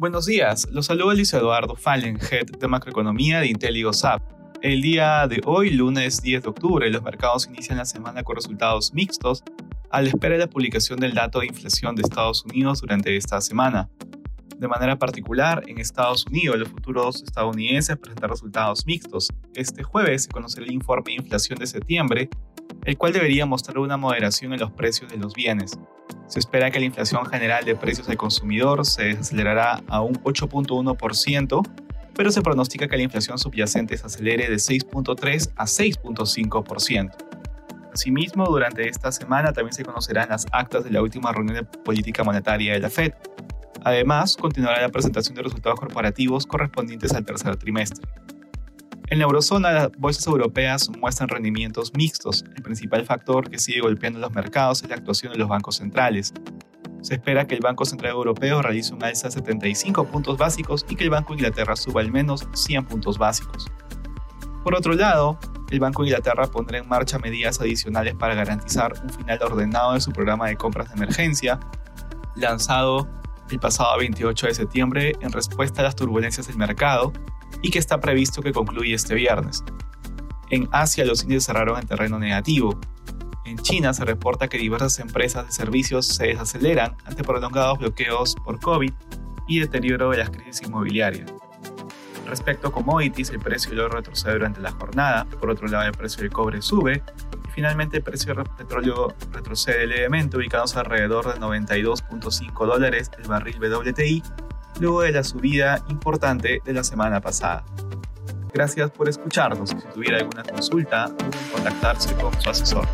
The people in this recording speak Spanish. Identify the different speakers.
Speaker 1: Buenos días, los saluda Luis Eduardo Fallen, Head de Macroeconomía de IntelliGoSap. El día de hoy, lunes 10 de octubre, los mercados inician la semana con resultados mixtos a la espera de la publicación del dato de inflación de Estados Unidos durante esta semana. De manera particular, en Estados Unidos, los futuros estadounidenses presentan resultados mixtos. Este jueves se conocerá el informe de inflación de septiembre, el cual debería mostrar una moderación en los precios de los bienes. Se espera que la inflación general de precios al consumidor se desacelerará a un 8.1%, pero se pronostica que la inflación subyacente se acelere de 6.3 a 6.5%. Asimismo, durante esta semana también se conocerán las actas de la última reunión de política monetaria de la Fed. Además, continuará la presentación de resultados corporativos correspondientes al tercer trimestre. En la eurozona, las bolsas europeas muestran rendimientos mixtos. El principal factor que sigue golpeando los mercados es la actuación de los bancos centrales. Se espera que el Banco Central Europeo realice un alza de 75 puntos básicos y que el Banco de Inglaterra suba al menos 100 puntos básicos. Por otro lado, el Banco de Inglaterra pondrá en marcha medidas adicionales para garantizar un final ordenado de su programa de compras de emergencia, lanzado el pasado 28 de septiembre en respuesta a las turbulencias del mercado y que está previsto que concluya este viernes. En Asia los índices cerraron en terreno negativo. En China se reporta que diversas empresas de servicios se desaceleran ante prolongados bloqueos por COVID y deterioro de las crisis inmobiliarias. Respecto a commodities, el precio del oro retrocede durante la jornada, por otro lado el precio del cobre sube y finalmente el precio del petróleo retrocede levemente, ubicándose alrededor de 92.5 dólares el barril WTI luego de la subida importante de la semana pasada. Gracias por escucharnos. Si tuviera alguna consulta, pueden contactarse con su asesor.